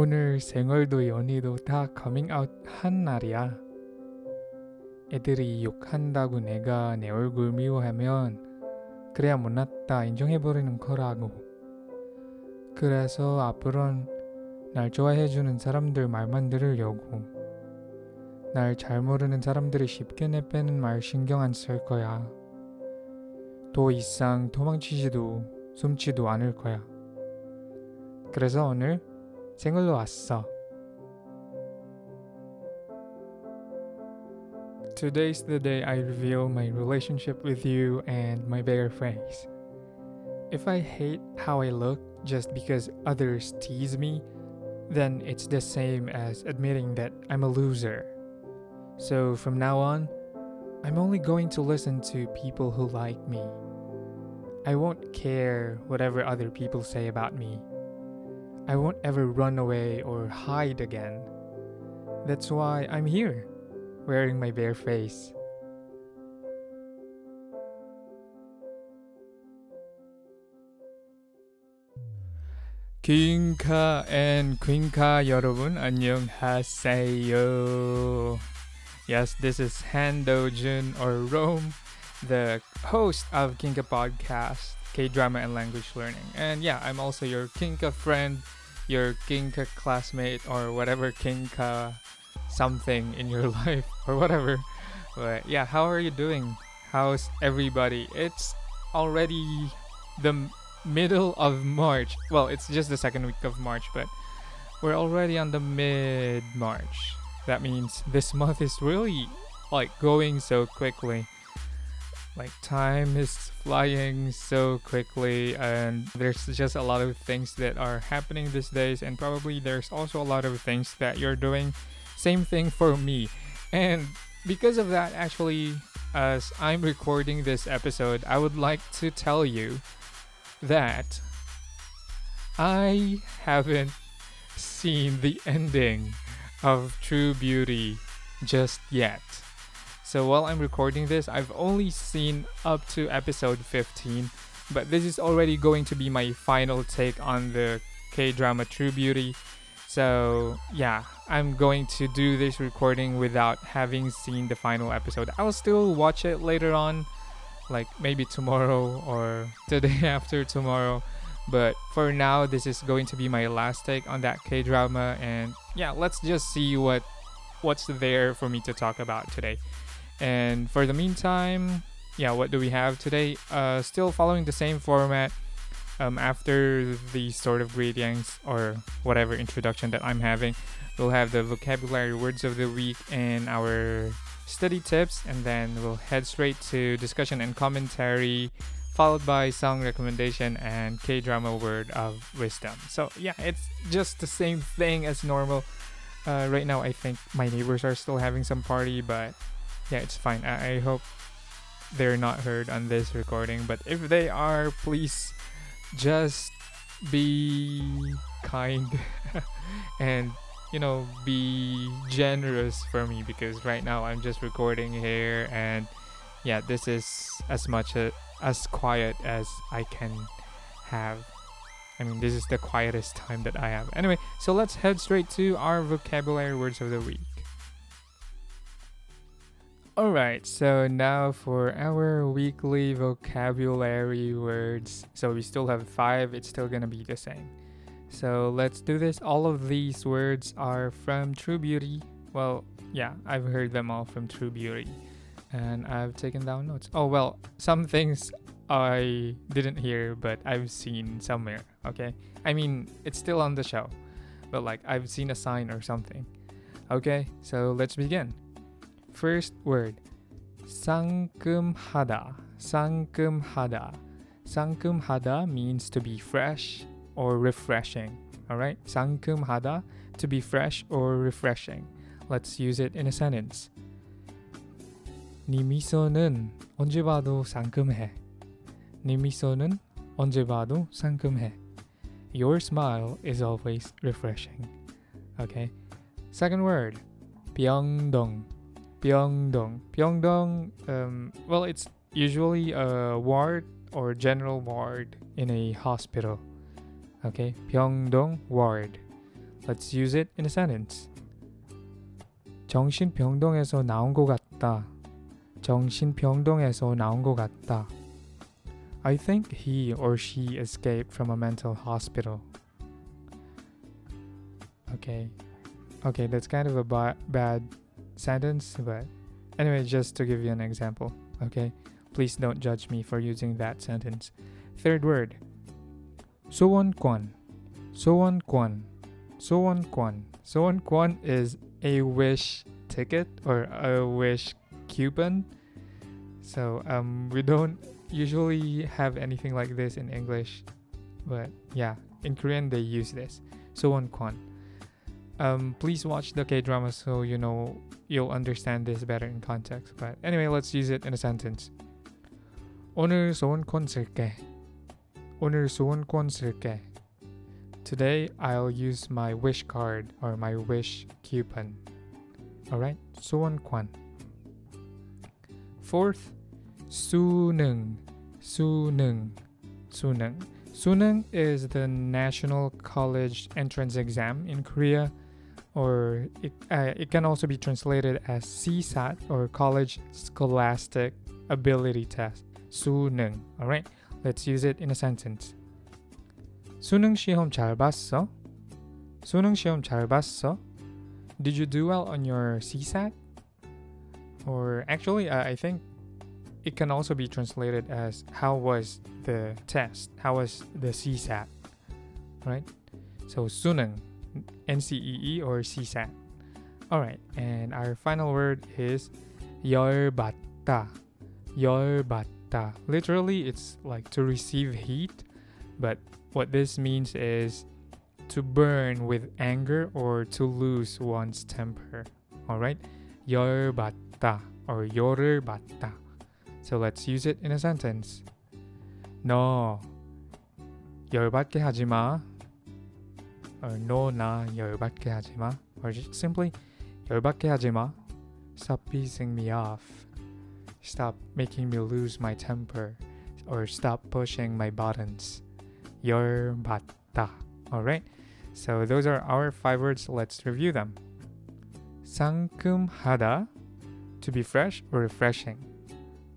오늘 생얼도 연희도 다 커밍아웃 한 날이야. 애들이 욕한다고 내가 내 얼굴 미워하면 그래야 못났다 인정해버리는 거라고. 그래서 앞으론 날 좋아해주는 사람들 말만 들으려고. 날 잘 모르는 사람들이 쉽게 내빼는 말 신경 안 쓸 거야. 더 이상 도망치지도 숨지도 않을 거야. 그래서 오늘 생얼로 왔어. Today's the day I reveal my relationship with you and my bare face. If I hate how I look just because others tease me, then it's the same as admitting that I'm a loser. So from now on, I'm only going to listen to people who like me. I won't care whatever other people say about me. I won't ever run away or hide again. That's why I'm here, wearing my bare face. 킹카 and 퀸카 여러분 안녕하세요. Yes, this is Han Dojun or Rome, the host of Kinka Podcast, K-drama and language learning. And yeah, I'm also your Kinka friend, your Kinka classmate or whatever Kinka something in your life or whatever. But yeah, how are you doing? How's everybody? It's already the middle of March. Well, it's just the second week of March, but we're already on the mid March. That means this month is really like going so quickly. Like time is flying so quickly and there's just a lot of things that are happening these days and probably there's also a lot of things that you're doing. Same thing for me. And because of that actually as I'm recording this episode, I would like to tell you that I haven't seen the ending of True Beauty just yet. So while I'm recording this, I've only seen up to episode 15, but this is already going to be my final take on the K drama True Beauty. So yeah, I'm going to do this recording without having seen the final episode. I'll still watch it later on, like maybe tomorrow or the day after tomorrow. But for now, this is going to be my last take on that K drama, and yeah, let's just see what what's there for me to talk about today. And for the meantime, yeah, what do we have today? Uh, still following the same format. Um, after the sort of greetings or whatever introduction that I'm having, we'll have the vocabulary words of the week and our study tips, and then we'll head straight to discussion and commentary, followed by song recommendation and K drama word of wisdom. So, yeah, it's just the same thing as normal. Uh, right now, I think my neighbors are still having some party, but yeah, it's fine. I, I hope they're not heard on this recording, but if they are, please just be kind and you know be generous for me because right now I'm just recording here and yeah this is as much a, as quiet as I can have. I mean this is the quietest time that I have. Anyway so let's head straight to our vocabulary words of the week Alright, so now for our weekly vocabulary words. So we still have five, it's still gonna be the same. So let's do this. All of these words are from True Beauty. Well, yeah, I've heard them all from True Beauty. And I've taken down notes. Oh, well, some things I didn't hear, but I've seen somewhere, okay? I mean, it's still on the show, but like I've seen a sign or something. Okay, so let's begin. First word 상큼하다 상큼하다 상큼하다 means to be fresh or refreshing alright 상큼하다 to be fresh or refreshing let's use it in a sentence 네 미소는 언제 봐도 상큼해 네 미소는 언제 봐도 상큼해 your smile is always refreshing okay second word 병동 Pyeongdong. Pyeongdong, um, well, it's usually a ward or general ward in a hospital. Okay, Pyeongdong ward. Let's use it in a sentence. 정신병동에서 나온 것 같다. 정신병동에서 나온 것 같다. I think he or she escaped from a mental hospital. Okay. Okay, that's kind of a ba- bad sentence, but anyway, just to give you an example, okay? Please don't judge me for using that sentence. Third word, So on Kwan. Soon Kwan. Soon Kwan. Soon Kwan is a wish ticket or a wish coupon. So um, we don't usually have anything like this in English, but yeah, in Korean they use this. so on Kwan. Um, please watch the K drama so you know you'll understand this better in context. But anyway, let's use it in a sentence. 오늘 소원권 쓸게. 오늘 소원권 쓸게. Today I'll use my wish card or my wish coupon. Alright? 소원권. Fourth, 수능. 수능. 수능. 수능 is the National College Entrance Exam in Korea, or it, uh, it can also be translated as CSAT or College Scholastic Ability Test. 수능. Alright? Let's use it in a sentence. 수능 시험 잘 봤어? 수능 시험 잘 봤어? Did you do well on your CSAT? Or actually, uh, I think it can also be translated as how was the test? How was the CSAT? Right? So 수능, NCEE or CSAT. Alright, and our final word is 열받다. 열받다. Literally, it's like to receive heat, but what this means is to burn with anger or to lose one's temper. Alright? 열받다 or 열받다. So let's use it in a sentence. 너 열받게 하지 마. Or 너나 열받게 하지 마. Or just simply 열받게 하지 마. Stop pissing me off. Stop making me lose my temper. Or stop pushing my buttons. 열받다. Alright? So those are our five words. Let's review them. 상큼하다. To be fresh or refreshing.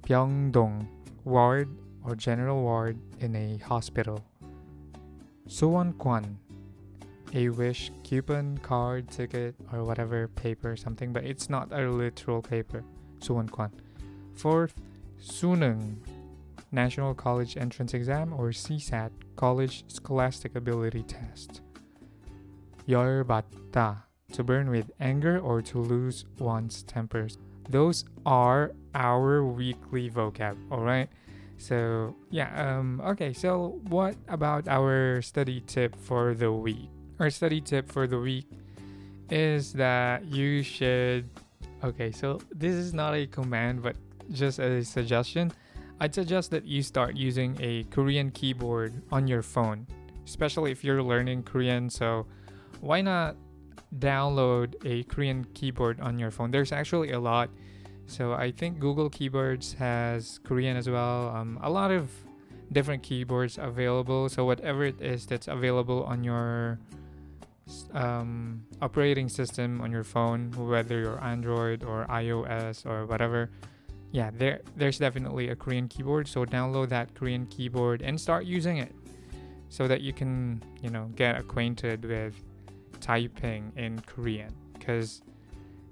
병동. Ward or general ward in a hospital. 소원권. A wish, coupon, card, ticket, or whatever paper, something, but it's not a literal paper. 소원권. Fourth, 수능. National College Entrance Exam or CSAT, College Scholastic Ability Test. 열받다, to burn with anger or to lose one's tempers. Those are our weekly vocab, alright? So, yeah, um, okay, so what about our study tip for the week? Our study tip for the week is that you should. Okay, so this is not a command, but just a suggestion. I'd suggest that you start using a Korean keyboard on your phone, especially if you're learning Korean. So, why not download a Korean keyboard on your phone? There's actually a lot. So, I think Google Keyboards has Korean as well. Um, a lot of different keyboards available. So, whatever it is that's available on your um, operating system on your phone, whether you're Android or iOS or whatever, yeah, there there's definitely a Korean keyboard. So download that Korean keyboard and start using it, so that you can you know get acquainted with typing in Korean. Because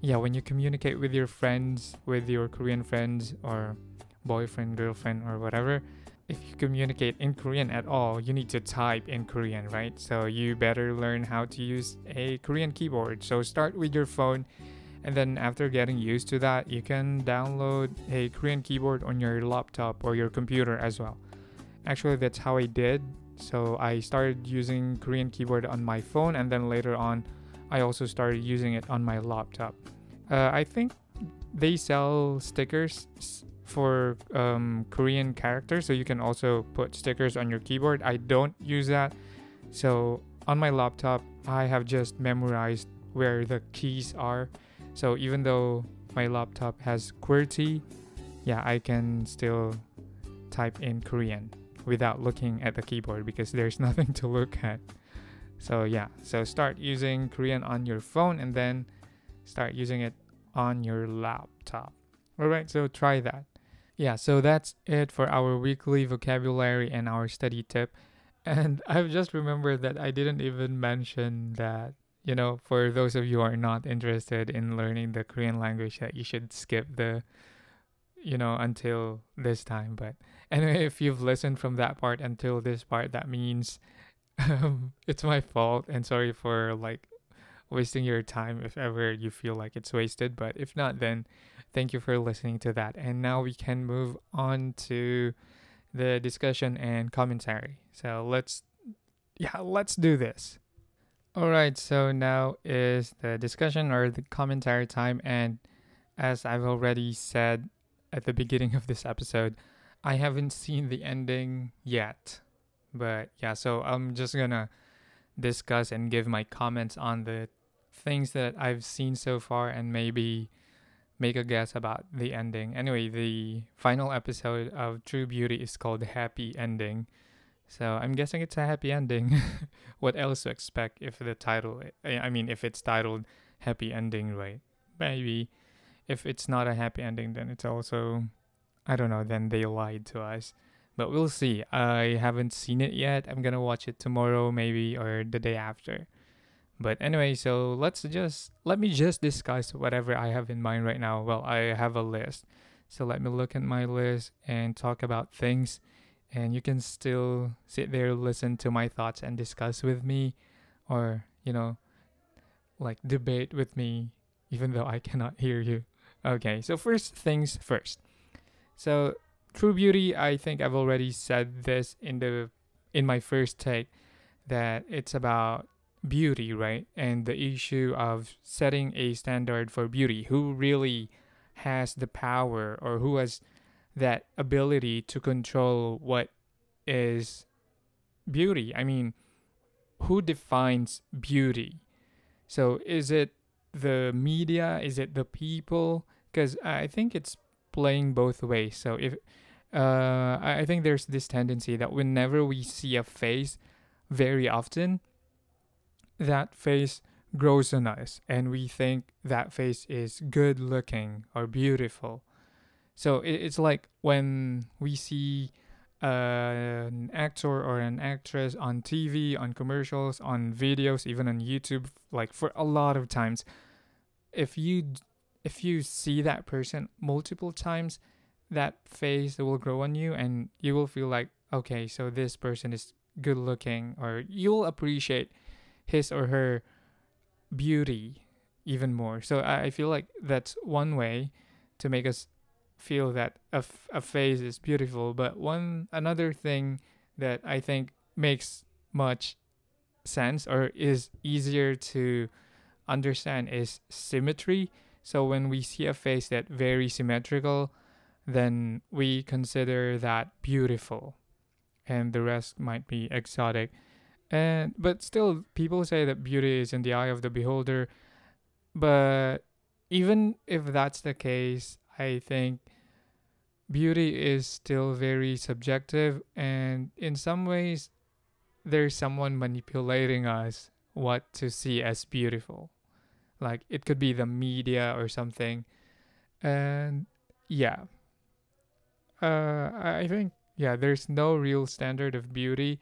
yeah, when you communicate with your friends, with your Korean friends or boyfriend, girlfriend, or whatever, if you communicate in Korean at all, you need to type in Korean, right? So you better learn how to use a Korean keyboard. So start with your phone and then after getting used to that, you can download a Korean keyboard on your laptop or your computer as well. Actually, that's how I did. So I started using Korean keyboard on my phone and then later on I also started using it on my laptop. Uh, I think they sell stickers for um, Korean characters, so you can also put stickers on your keyboard. I don't use that. So on my laptop, I have just memorized where the keys are. So even though my laptop has QWERTY, yeah, I can still type in Korean without looking at the keyboard because there's nothing to look at. So yeah, so start using Korean on your phone and then start using it on your laptop. All right, so try that. Yeah, so that's it for our weekly vocabulary and our study tip. And I've just remembered that I didn't even mention that, you know, for those of you who are not interested in learning the Korean language, that you should skip the, you know, until this time. But anyway, if you've listened from that part until this part, that means um, it's my fault. And sorry for like wasting your time if ever you feel like it's wasted. But if not, then thank you for listening to that. And now we can move on to the discussion and commentary. So let's, yeah, let's do this. All right, so now is the discussion or the commentary time. And as I've already said at the beginning of this episode, I haven't seen the ending yet. But yeah, so I'm just gonna discuss and give my comments on the things that I've seen so far and maybe make a guess about the ending. Anyway, the final episode of True Beauty is called Happy Ending. So I'm guessing it's a happy ending. what else to expect if the title, eh, I mean, if it's titled Happy Ending, right? Maybe. If it's not a happy ending, then it's also, I don't know, then they lied to us. But we'll see. I haven't seen it yet. I'm gonna watch it tomorrow, maybe, or the day after. But anyway, so let's just let me just discuss whatever I have in mind right now. Well, I have a list. So let me look at my list and talk about things and you can still sit there listen to my thoughts and discuss with me or, you know, like debate with me even though I cannot hear you. Okay, so first things first. So True Beauty, I think I've already said this in the in my first take that it's about beauty, right? And the issue of setting a standard for beauty. Who really has the power or who has that ability to control what is beauty? I mean, who defines beauty? So is it the media? Is it the people? Because I think it's playing both ways. So if uh, I think there's this tendency that whenever we see a face very often, that face grows on us and we think that face is good looking or beautiful. So it's like when we see uh, an actor or an actress on TV, on commercials, on videos, even on YouTube, like for a lot of times, if you if you see that person multiple times, that face will grow on you, and you will feel like, okay, so this person is good looking, or you'll appreciate his or her beauty even more. So I, I feel like that's one way to make us feel that a, f- a face is beautiful. But one another thing that I think makes much sense or is easier to understand is symmetry. So when we see a face that very symmetrical, then we consider that beautiful, and the rest might be exotic and but still people say that beauty is in the eye of the beholder. But even if that's the case i think beauty is still very subjective. And in some ways there's someone manipulating us what to see as beautiful. Like it could be the media or something. And yeah. Uh i think yeah there's no real standard of beauty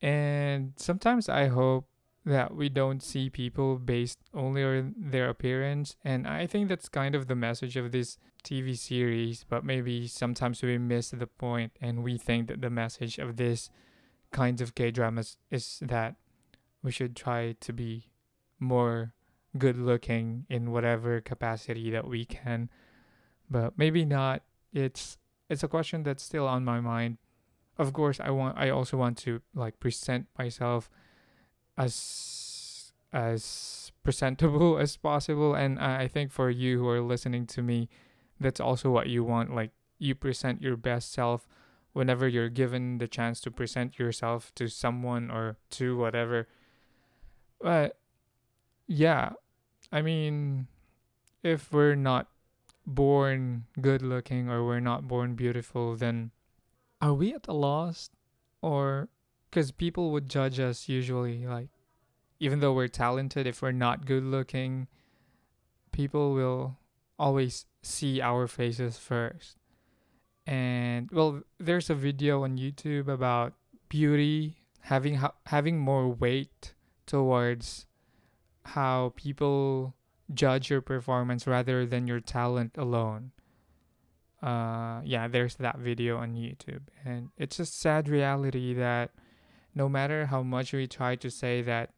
and sometimes I hope that we don't see people based only on their appearance. And I think that's kind of the message of this TV series, but maybe sometimes we miss the point and we think that the message of this kinds of K dramas is that we should try to be more good looking in whatever capacity that we can. But maybe not. It's it's a question that's still on my mind of course i want i also want to like present myself as as presentable as possible. And i think for you who are listening to me that's also what you want like you present your best self whenever you're given the chance to present yourself to someone or to whatever. But yeah i mean if we're not born good looking or we're not born beautiful then are we at a loss or because people would judge us usually like even though we're talented, if we're not good looking, people will always see our faces first. And well, there's a video on YouTube about beauty having ha- having more weight towards how people judge your performance rather than your talent alone. Uh, yeah, there's that video on YouTube, and it's a sad reality that no matter how much we try to say that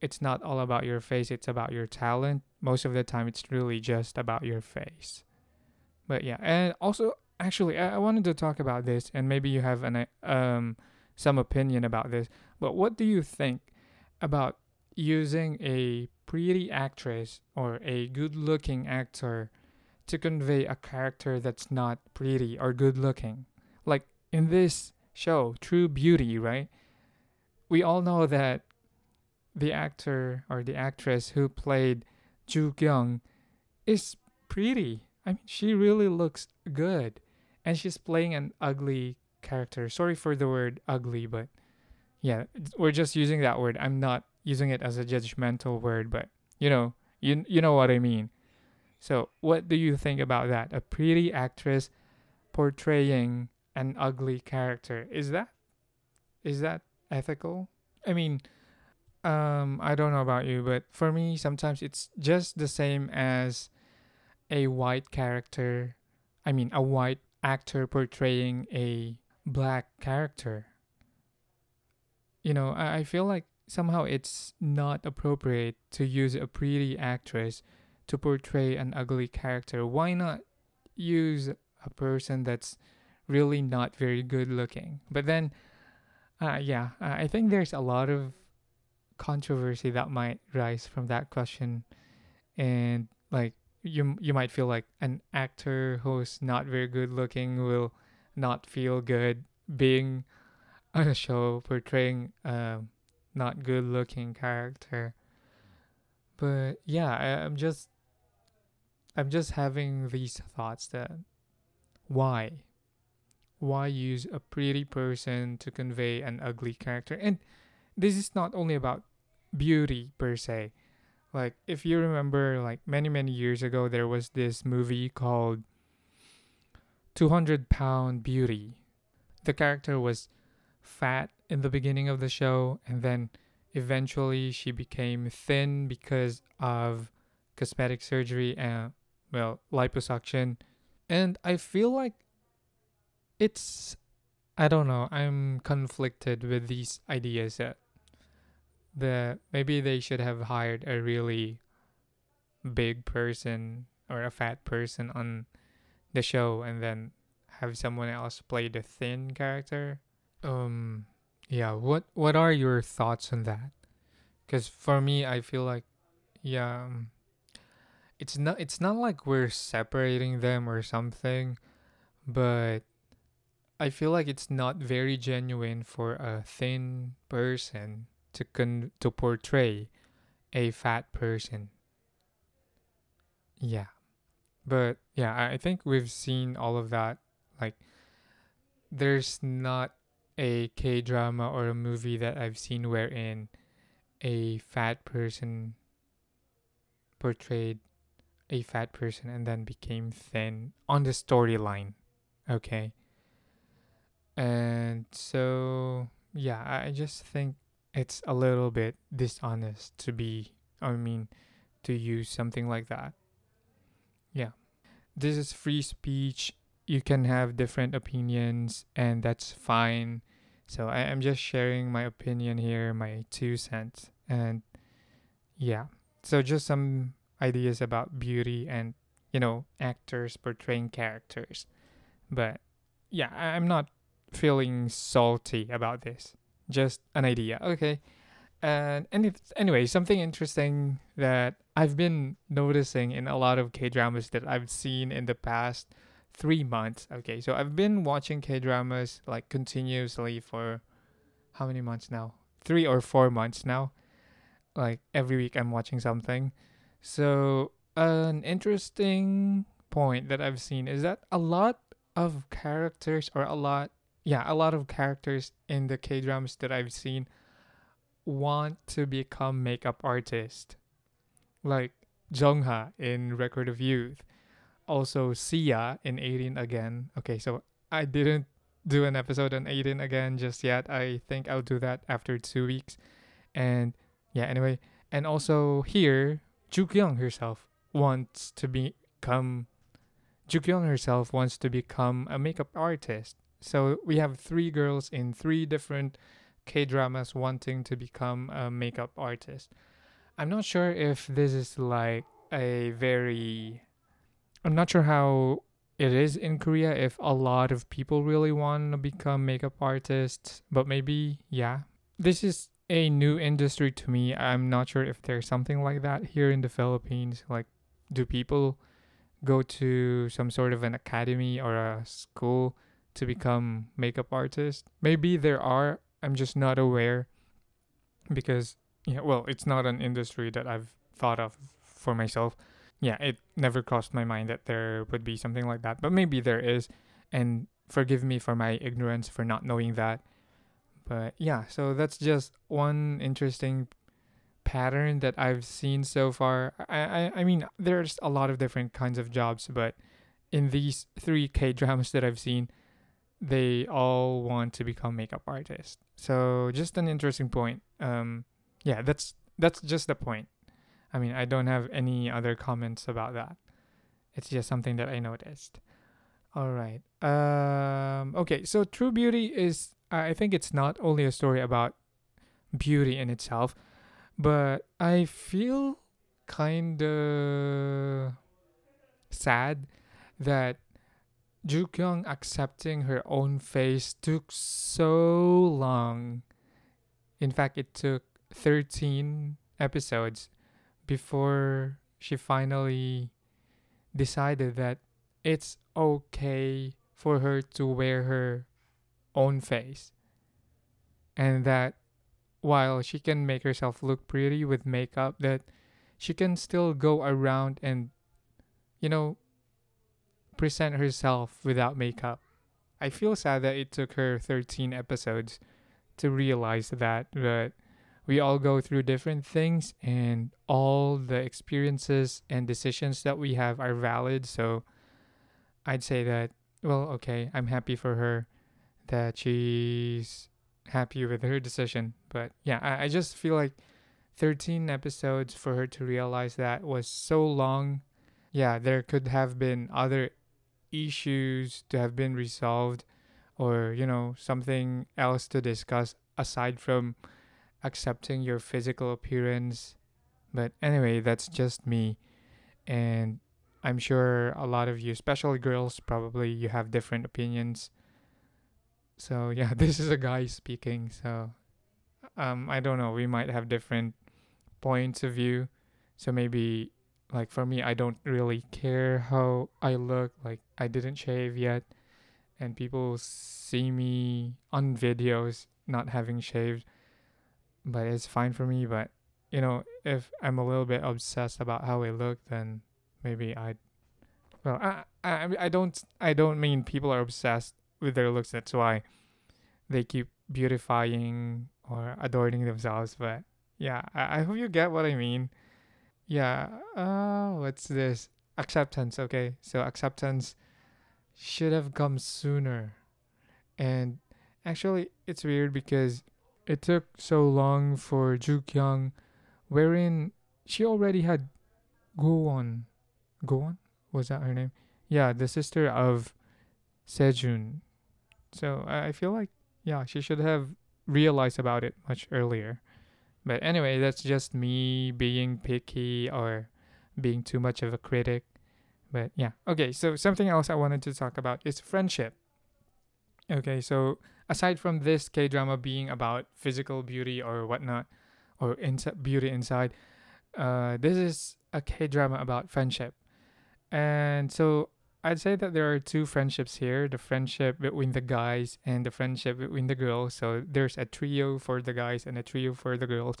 it's not all about your face, it's about your talent, most of the time it's really just about your face. But yeah, and also actually I, I wanted to talk about this and maybe you have an um some opinion about this. But what do you think about using a pretty actress or a good-looking actor to convey a character that's not pretty or good-looking? Like in this show, True Beauty, right? We all know that the actor or the actress who played Ju Kyung is pretty. I mean, she really looks good. And she's playing an ugly character. Sorry for the word ugly, but yeah, we're just using that word. I'm not using it as a judgmental word, but you know, you you know what I mean. So, what do you think about that? A pretty actress portraying an ugly character. Is that is that ethical? I mean, um, I don't know about you, but for me, sometimes it's just the same as a white character. I mean, a white actor portraying a black character. You know, I, I feel like somehow it's not appropriate to use a pretty actress to portray an ugly character. Why not use a person that's really not very good looking? But then, uh, yeah, I think there's a lot of controversy that might rise from that question and like you you might feel like an actor who's not very good looking will not feel good being on a show portraying a not good looking character but yeah I, i'm just i'm just having these thoughts that why why use a pretty person to convey an ugly character and this is not only about beauty per se. Like if you remember like many many years ago there was this movie called 200 Pound Beauty. The character was fat in the beginning of the show and then eventually she became thin because of cosmetic surgery and well liposuction and i feel like it's i don't know i'm conflicted with these ideas that maybe they should have hired a really big person or a fat person on the show and then have someone else play the thin character. Um yeah, what what are your thoughts on that? Cuz for me I feel like yeah, um, it's not it's not like we're separating them or something, but I feel like it's not very genuine for a thin person to con- to portray a fat person. Yeah. But yeah, I think we've seen all of that. Like there's not a K drama or a movie that I've seen wherein a fat person portrayed a fat person and then became thin on the storyline. Okay. And so yeah, I just think it's a little bit dishonest to be I mean to use something like that. Yeah. This is free speech. You can have different opinions and that's fine. So I am just sharing my opinion here, my two cents. And yeah. So just some ideas about beauty and you know, actors portraying characters. But yeah, I'm not feeling salty about this just an idea. Okay. And and anyway, something interesting that I've been noticing in a lot of K dramas that I've seen in the past three months. Okay, so I've been watching K dramas like continuously for how many months now? Three or four months now. Like every week I'm watching something. So an interesting point that I've seen is that a lot of characters or a lot yeah, a lot of characters in the K dramas that I've seen want to become makeup artist, like Jongha in Record of Youth, also Sia in 18 again. Okay, so I didn't do an episode on 18 again just yet. I think I'll do that after two weeks. And yeah, anyway, and also here, Jukyung herself wants to become. Jukyung herself wants to become a makeup artist. So we have three girls in three different K dramas wanting to become a makeup artist. I'm not sure if this is like a very. I'm not sure how it is in Korea if a lot of people really want to become makeup artists, but maybe, yeah. This is a new industry to me. I'm not sure if there's something like that here in the Philippines. Like, do people go to some sort of an academy or a school to become makeup artists? Maybe there are. I'm just not aware because, yeah, well, it's not an industry that I've thought of for myself yeah, it never crossed my mind that there would be something like that, but maybe there is. And forgive me for my ignorance for not knowing that. But yeah, so that's just one interesting pattern that I've seen so far. I, I, I mean, there's a lot of different kinds of jobs, but in these three K dramas that I've seen, they all want to become makeup artists. So just an interesting point. Um, yeah, that's that's just the point. I mean, I don't have any other comments about that. It's just something that I noticed. All right. Um okay, so True Beauty is I think it's not only a story about beauty in itself, but I feel kind of sad that Jukyung accepting her own face took so long. In fact, it took 13 episodes before she finally decided that it's okay for her to wear her own face. And that while she can make herself look pretty with makeup that she can still go around and you know present herself without makeup. I feel sad that it took her 13 episodes to realize that but we all go through different things and all the experiences and decisions that we have are valid. So i'd say that well okay i'm happy for her that she's happy with her decision but yeah i, I just feel like 13 episodes for her to realize that was so long yeah there could have been other issues to have been resolved or you know something else to discuss aside from accepting your physical appearance. But anyway, that's just me. And I'm sure a lot of you, especially girls, probably you have different opinions. So yeah, this is a guy speaking. So um I don't know, we might have different points of view. So maybe like for me I don't really care how I look. Like I didn't shave yet and people see me on videos not having shaved but it's fine for me. But you know, if I'm a little bit obsessed about how I look, then maybe I, well, I, I, I don't, I don't mean people are obsessed with their looks. That's why they keep beautifying or adorning themselves. But yeah, I, I hope you get what I mean. Yeah. Uh, what's this? Acceptance. Okay, so acceptance should have come sooner, and actually, it's weird because it took so long for Jukyung, wherein she already had Goon. Goon? Was that her name? Yeah, the sister of Sejun. So I feel like, yeah, she should have realized about it much earlier. But anyway, that's just me being picky or being too much of a critic. But yeah, okay, so something else I wanted to talk about is friendship. Okay, so aside from this K drama being about physical beauty or whatnot, or inside beauty inside, uh, this is a K drama about friendship, and so I'd say that there are two friendships here: the friendship between the guys and the friendship between the girls. So there's a trio for the guys and a trio for the girls.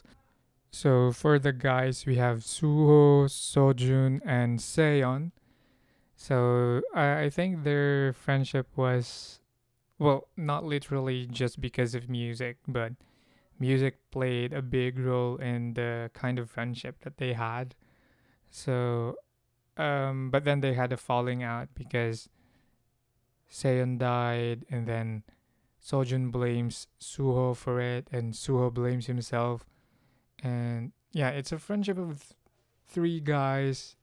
So for the guys, we have Suho, Sojun, and Seon. So I, I think their friendship was well, not literally just because of music, but music played a big role in the kind of friendship that they had. So, um, but then they had a falling out because Seon died, and then Sojun blames Suho for it, and Suho blames himself. And yeah, it's a friendship of three guys,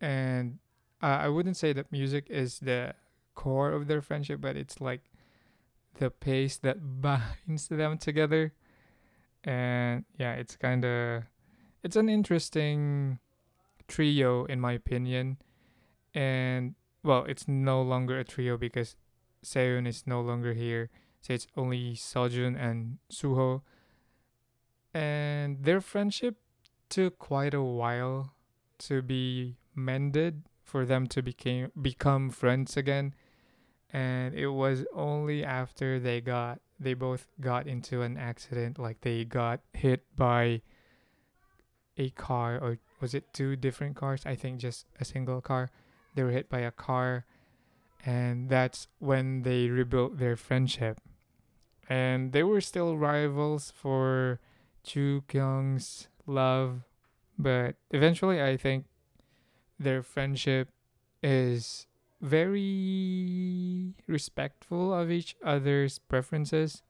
and uh, I wouldn't say that music is the core of their friendship, but it's like the pace that binds them together. And yeah, it's kind of it's an interesting trio in my opinion. And well, it's no longer a trio because Seon is no longer here. So it's only Sojun and Suho. And their friendship took quite a while to be mended for them to became become friends again. And it was only after they got they both got into an accident like they got hit by a car or was it two different cars? I think just a single car. They were hit by a car and that's when they rebuilt their friendship. And they were still rivals for Ju Kyung's love, but eventually I think their friendship is very respectful of each other's preferences.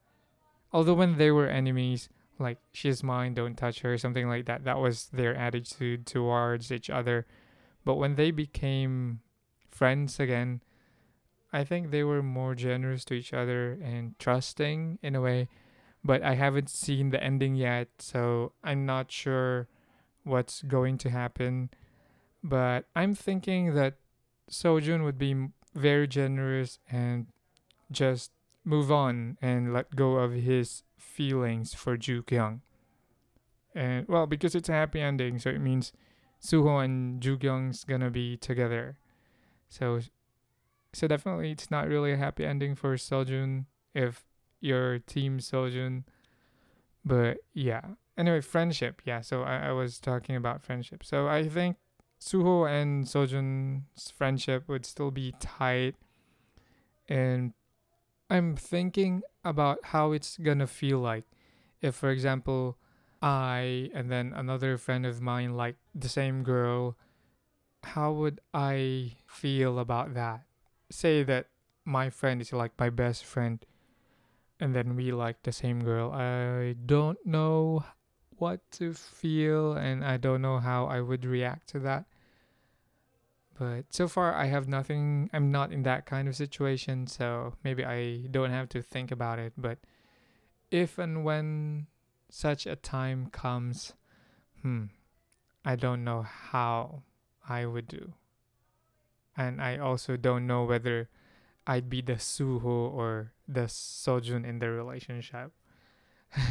Although when they were enemies, like she's mine, don't touch her, something like that, that was their attitude towards each other. But when they became friends again, I think they were more generous to each other and trusting in a way. But I haven't seen the ending yet, so I'm not sure what's going to happen. But I'm thinking that Sojun would be very generous and just move on and let go of his feelings for Ju Kyung. And well, because it's a happy ending, so it means Suho and Ju Kyung's gonna be together. So so definitely it's not really a happy ending for Sojun if you're team Sojun. But yeah. Anyway, friendship. Yeah, so I, I was talking about friendship. So I think Suho and Sojun's friendship would still be tight. And I'm thinking about how it's gonna feel like if for example I and then another friend of mine like the same girl, how would I feel about that? say that my friend is like my best friend and then we like the same girl, I don't know what to feel and I don't know how I would react to that. But so far, I have nothing. I'm not in that kind of situation, so maybe I don't have to think about it. But if and when such a time comes, hmm, I don't know how I would do and I also don't know whether I'd be the Suho or the Sojun in the relationship.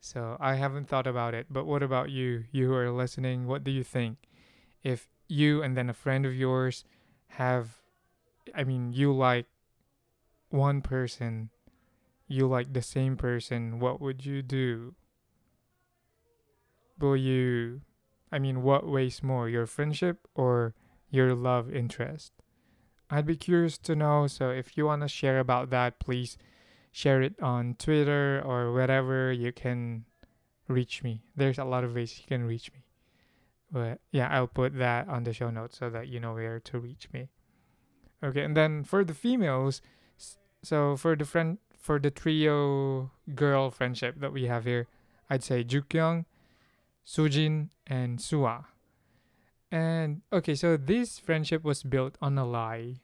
so I haven't thought about it. But what about you? You who are listening, what do you think? If you and then a friend of yours have, I mean, you like one person, you like the same person, what would you do? Will you, I mean, what weighs more, your friendship or your love interest. I'd be curious to know, so if you want to share about that, please share it on Twitter or wherever you can reach me. There's a lot of ways you can reach me. But yeah, I'll put that on the show notes so that you know where to reach me. Okay, and then for the females, so for the friend for the trio girl friendship that we have here, I'd say Jukyung, Sujin, and Suwa. And okay, so this friendship was built on a lie,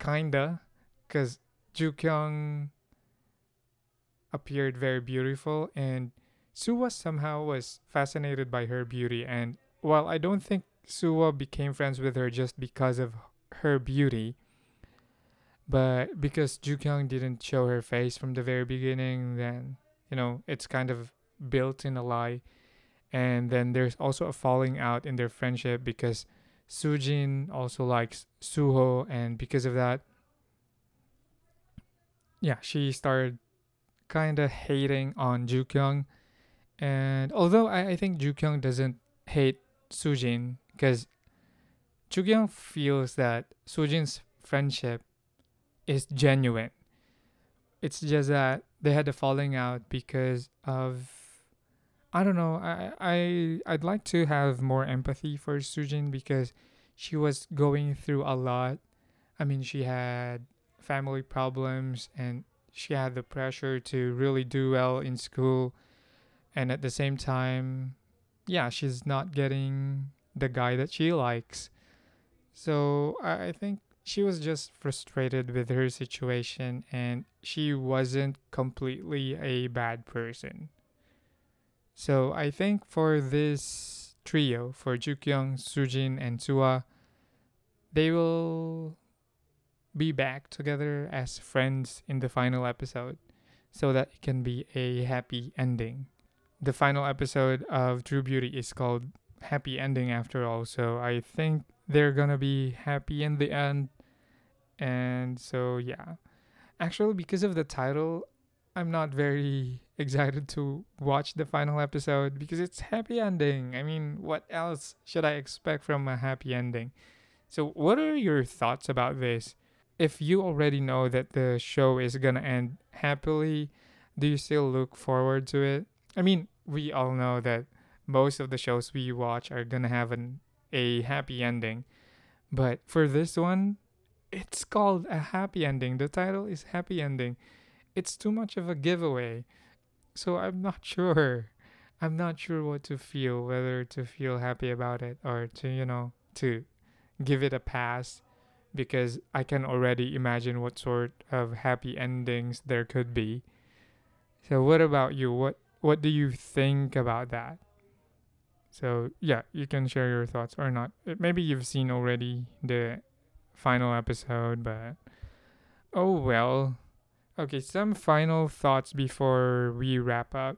kinda, because Jukyung appeared very beautiful, and Suwa somehow was fascinated by her beauty. And while I don't think Suwa became friends with her just because of her beauty, but because Ju Kyung didn't show her face from the very beginning, then you know it's kind of built in a lie. And then there's also a falling out in their friendship because Sujin also likes Suho and because of that yeah she started kind of hating on Jukyung. And although I, I think Jukyung doesn't hate Sujin because Jukyung feels that Sujin's friendship is genuine it's just that they had a falling out because of I don't know. I I I'd like to have more empathy for Sujin because she was going through a lot. I mean, she had family problems and she had the pressure to really do well in school and at the same time, yeah, she's not getting the guy that she likes. So I, think she was just frustrated with her situation and she wasn't completely a bad person. So I think for this trio, for Ju Kyung, Sujin, and Sua, they will be back together as friends in the final episode so that it can be a happy ending. The final episode of True Beauty is called Happy Ending after all, so I think they're gonna be happy in the end and so, yeah. Actually, because of the title, I'm not very excited to watch the final episode because it's happy ending. I mean, what else should I expect from a happy ending? So, what are your thoughts about this? If you already know that the show is gonna end happily, do you still look forward to it? I mean, we all know that most of the shows we watch are gonna have an a happy ending. But for this one, it's called a happy ending. The title is happy ending. It's too much of a giveaway. So I'm not sure. I'm not sure what to feel, whether to feel happy about it or to, you know, to give it a pass because I can already imagine what sort of happy endings there could be. So what about you? What what do you think about that? So yeah, you can share your thoughts or not. Maybe you've seen already the final episode, but oh well. Okay, some final thoughts before we wrap up.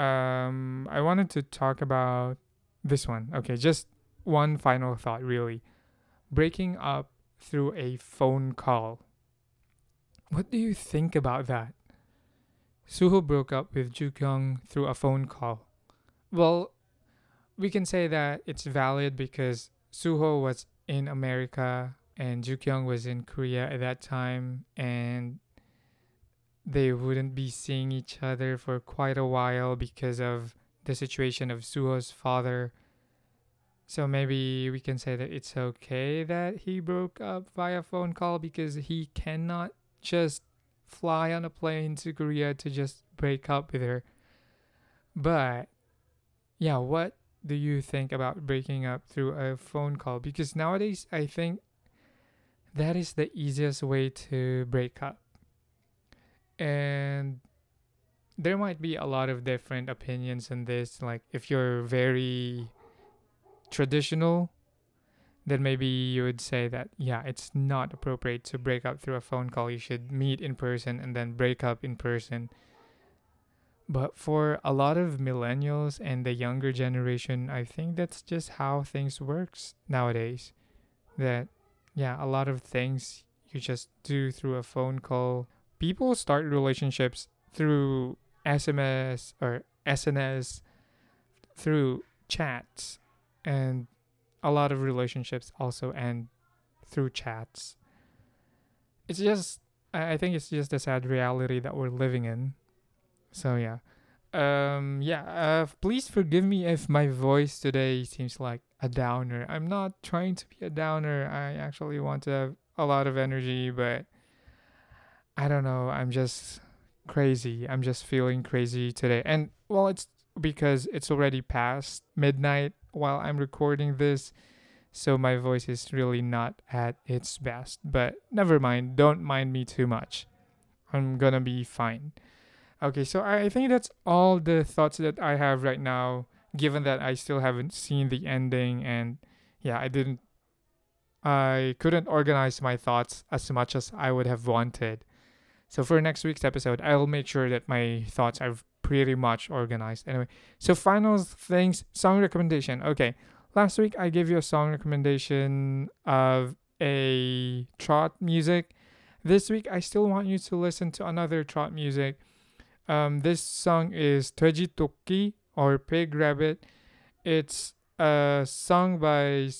Um, I wanted to talk about this one. Okay, just one final thought, really. Breaking up through a phone call. What do you think about that? Suho broke up with Ju Kyung through a phone call. Well, we can say that it's valid because Suho was in America and Ju Kyung was in Korea at that time and they wouldn't be seeing each other for quite a while because of the situation of Suho's father. So maybe we can say that it's okay that he broke up via phone call because he cannot just fly on a plane to Korea to just break up with her. But yeah, what do you think about breaking up through a phone call? Because nowadays, I think that is the easiest way to break up. And there might be a lot of different opinions on this. Like, if you're very traditional, then maybe you would say that, yeah, it's not appropriate to break up through a phone call. You should meet in person and then break up in person but for a lot of millennials and the younger generation, I think that's just how things works nowadays. That yeah, a lot of things you just do through a phone call. People start relationships through SMS or SNS through chats and a lot of relationships also end through chats. It's just I think it's just a sad reality that we're living in. So yeah. Um yeah, uh please forgive me if my voice today seems like a downer. I'm not trying to be a downer. I actually want to have a lot of energy, but I don't know. I'm just crazy. I'm just feeling crazy today. And well, it's because it's already past midnight while I'm recording this. So my voice is really not at its best. But never mind. Don't mind me too much. I'm gonna be fine. Okay, so I think that's all the thoughts that I have right now, given that I still haven't seen the ending and yeah, I didn't I couldn't organize my thoughts as much as I would have wanted. So for next week's episode, I'll make sure that my thoughts are pretty much organized. Anyway, so final things, song recommendation. Okay, last week I gave you a song recommendation of a trot music. This week I still want you to listen to another trot music. Um, this song is Tweji Toki or Pig Rabbit. It's a song by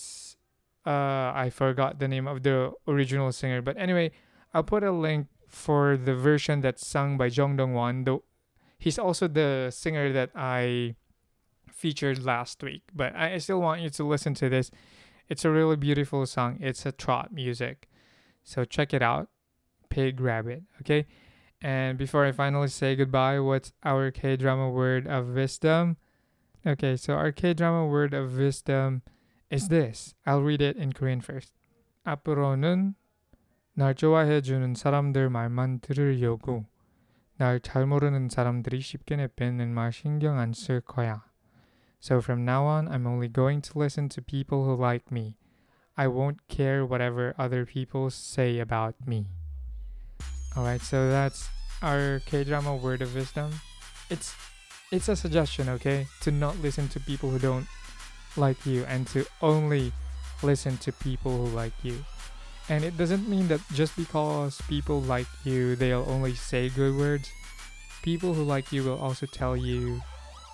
uh, I forgot the name of the original singer, but anyway, I'll put a link for the version that's sung by Jung Dong Won. Though he's also the singer that I featured last week. But I still want you to listen to this. It's a really beautiful song. It's a trot music. So check it out. Pig Rabbit. Okay. And before I finally say goodbye, what's our K drama word of wisdom? Okay, so our K drama word of wisdom is this. I'll read it in Korean first. 앞으로는 날 좋아해주는 사람들 말만 들으려고 날 잘 모르는 사람들이 쉽게 내뱉는 말 신경 안 쓸 거야. So from now on, I'm only going to listen to people who like me. I won't care whatever other people say about me. Alright, so that's our K drama word of wisdom. It's it's a suggestion, okay? To not listen to people who don't like you and to only listen to people who like you. And it doesn't mean that just because people like you, they'll only say good words. People who like you will also tell you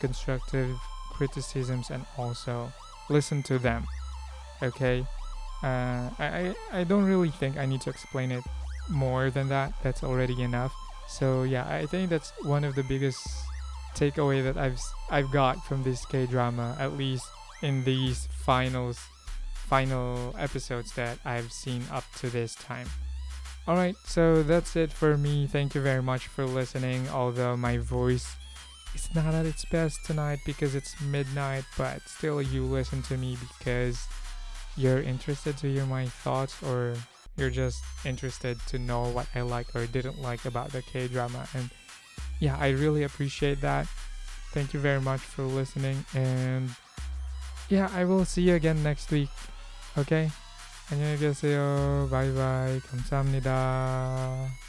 constructive criticisms and also listen to them. Okay? Uh, I, I don't really think I need to explain it more than that. That's already enough. So yeah, I think that's one of the biggest takeaway that I've I've got from this K drama, at least in these finals final episodes that I've seen up to this time. Alright, so that's it for me. Thank you very much for listening. Although my voice is not at its best tonight because it's midnight, but still you listen to me because you're interested to hear my thoughts or you're just interested to know what I like or didn't like about the K drama. And yeah, I really appreciate that. Thank you very much for listening. And yeah, I will see you again next week. 오케이. 안녕히 계세요. 바이바이. 감사합니다.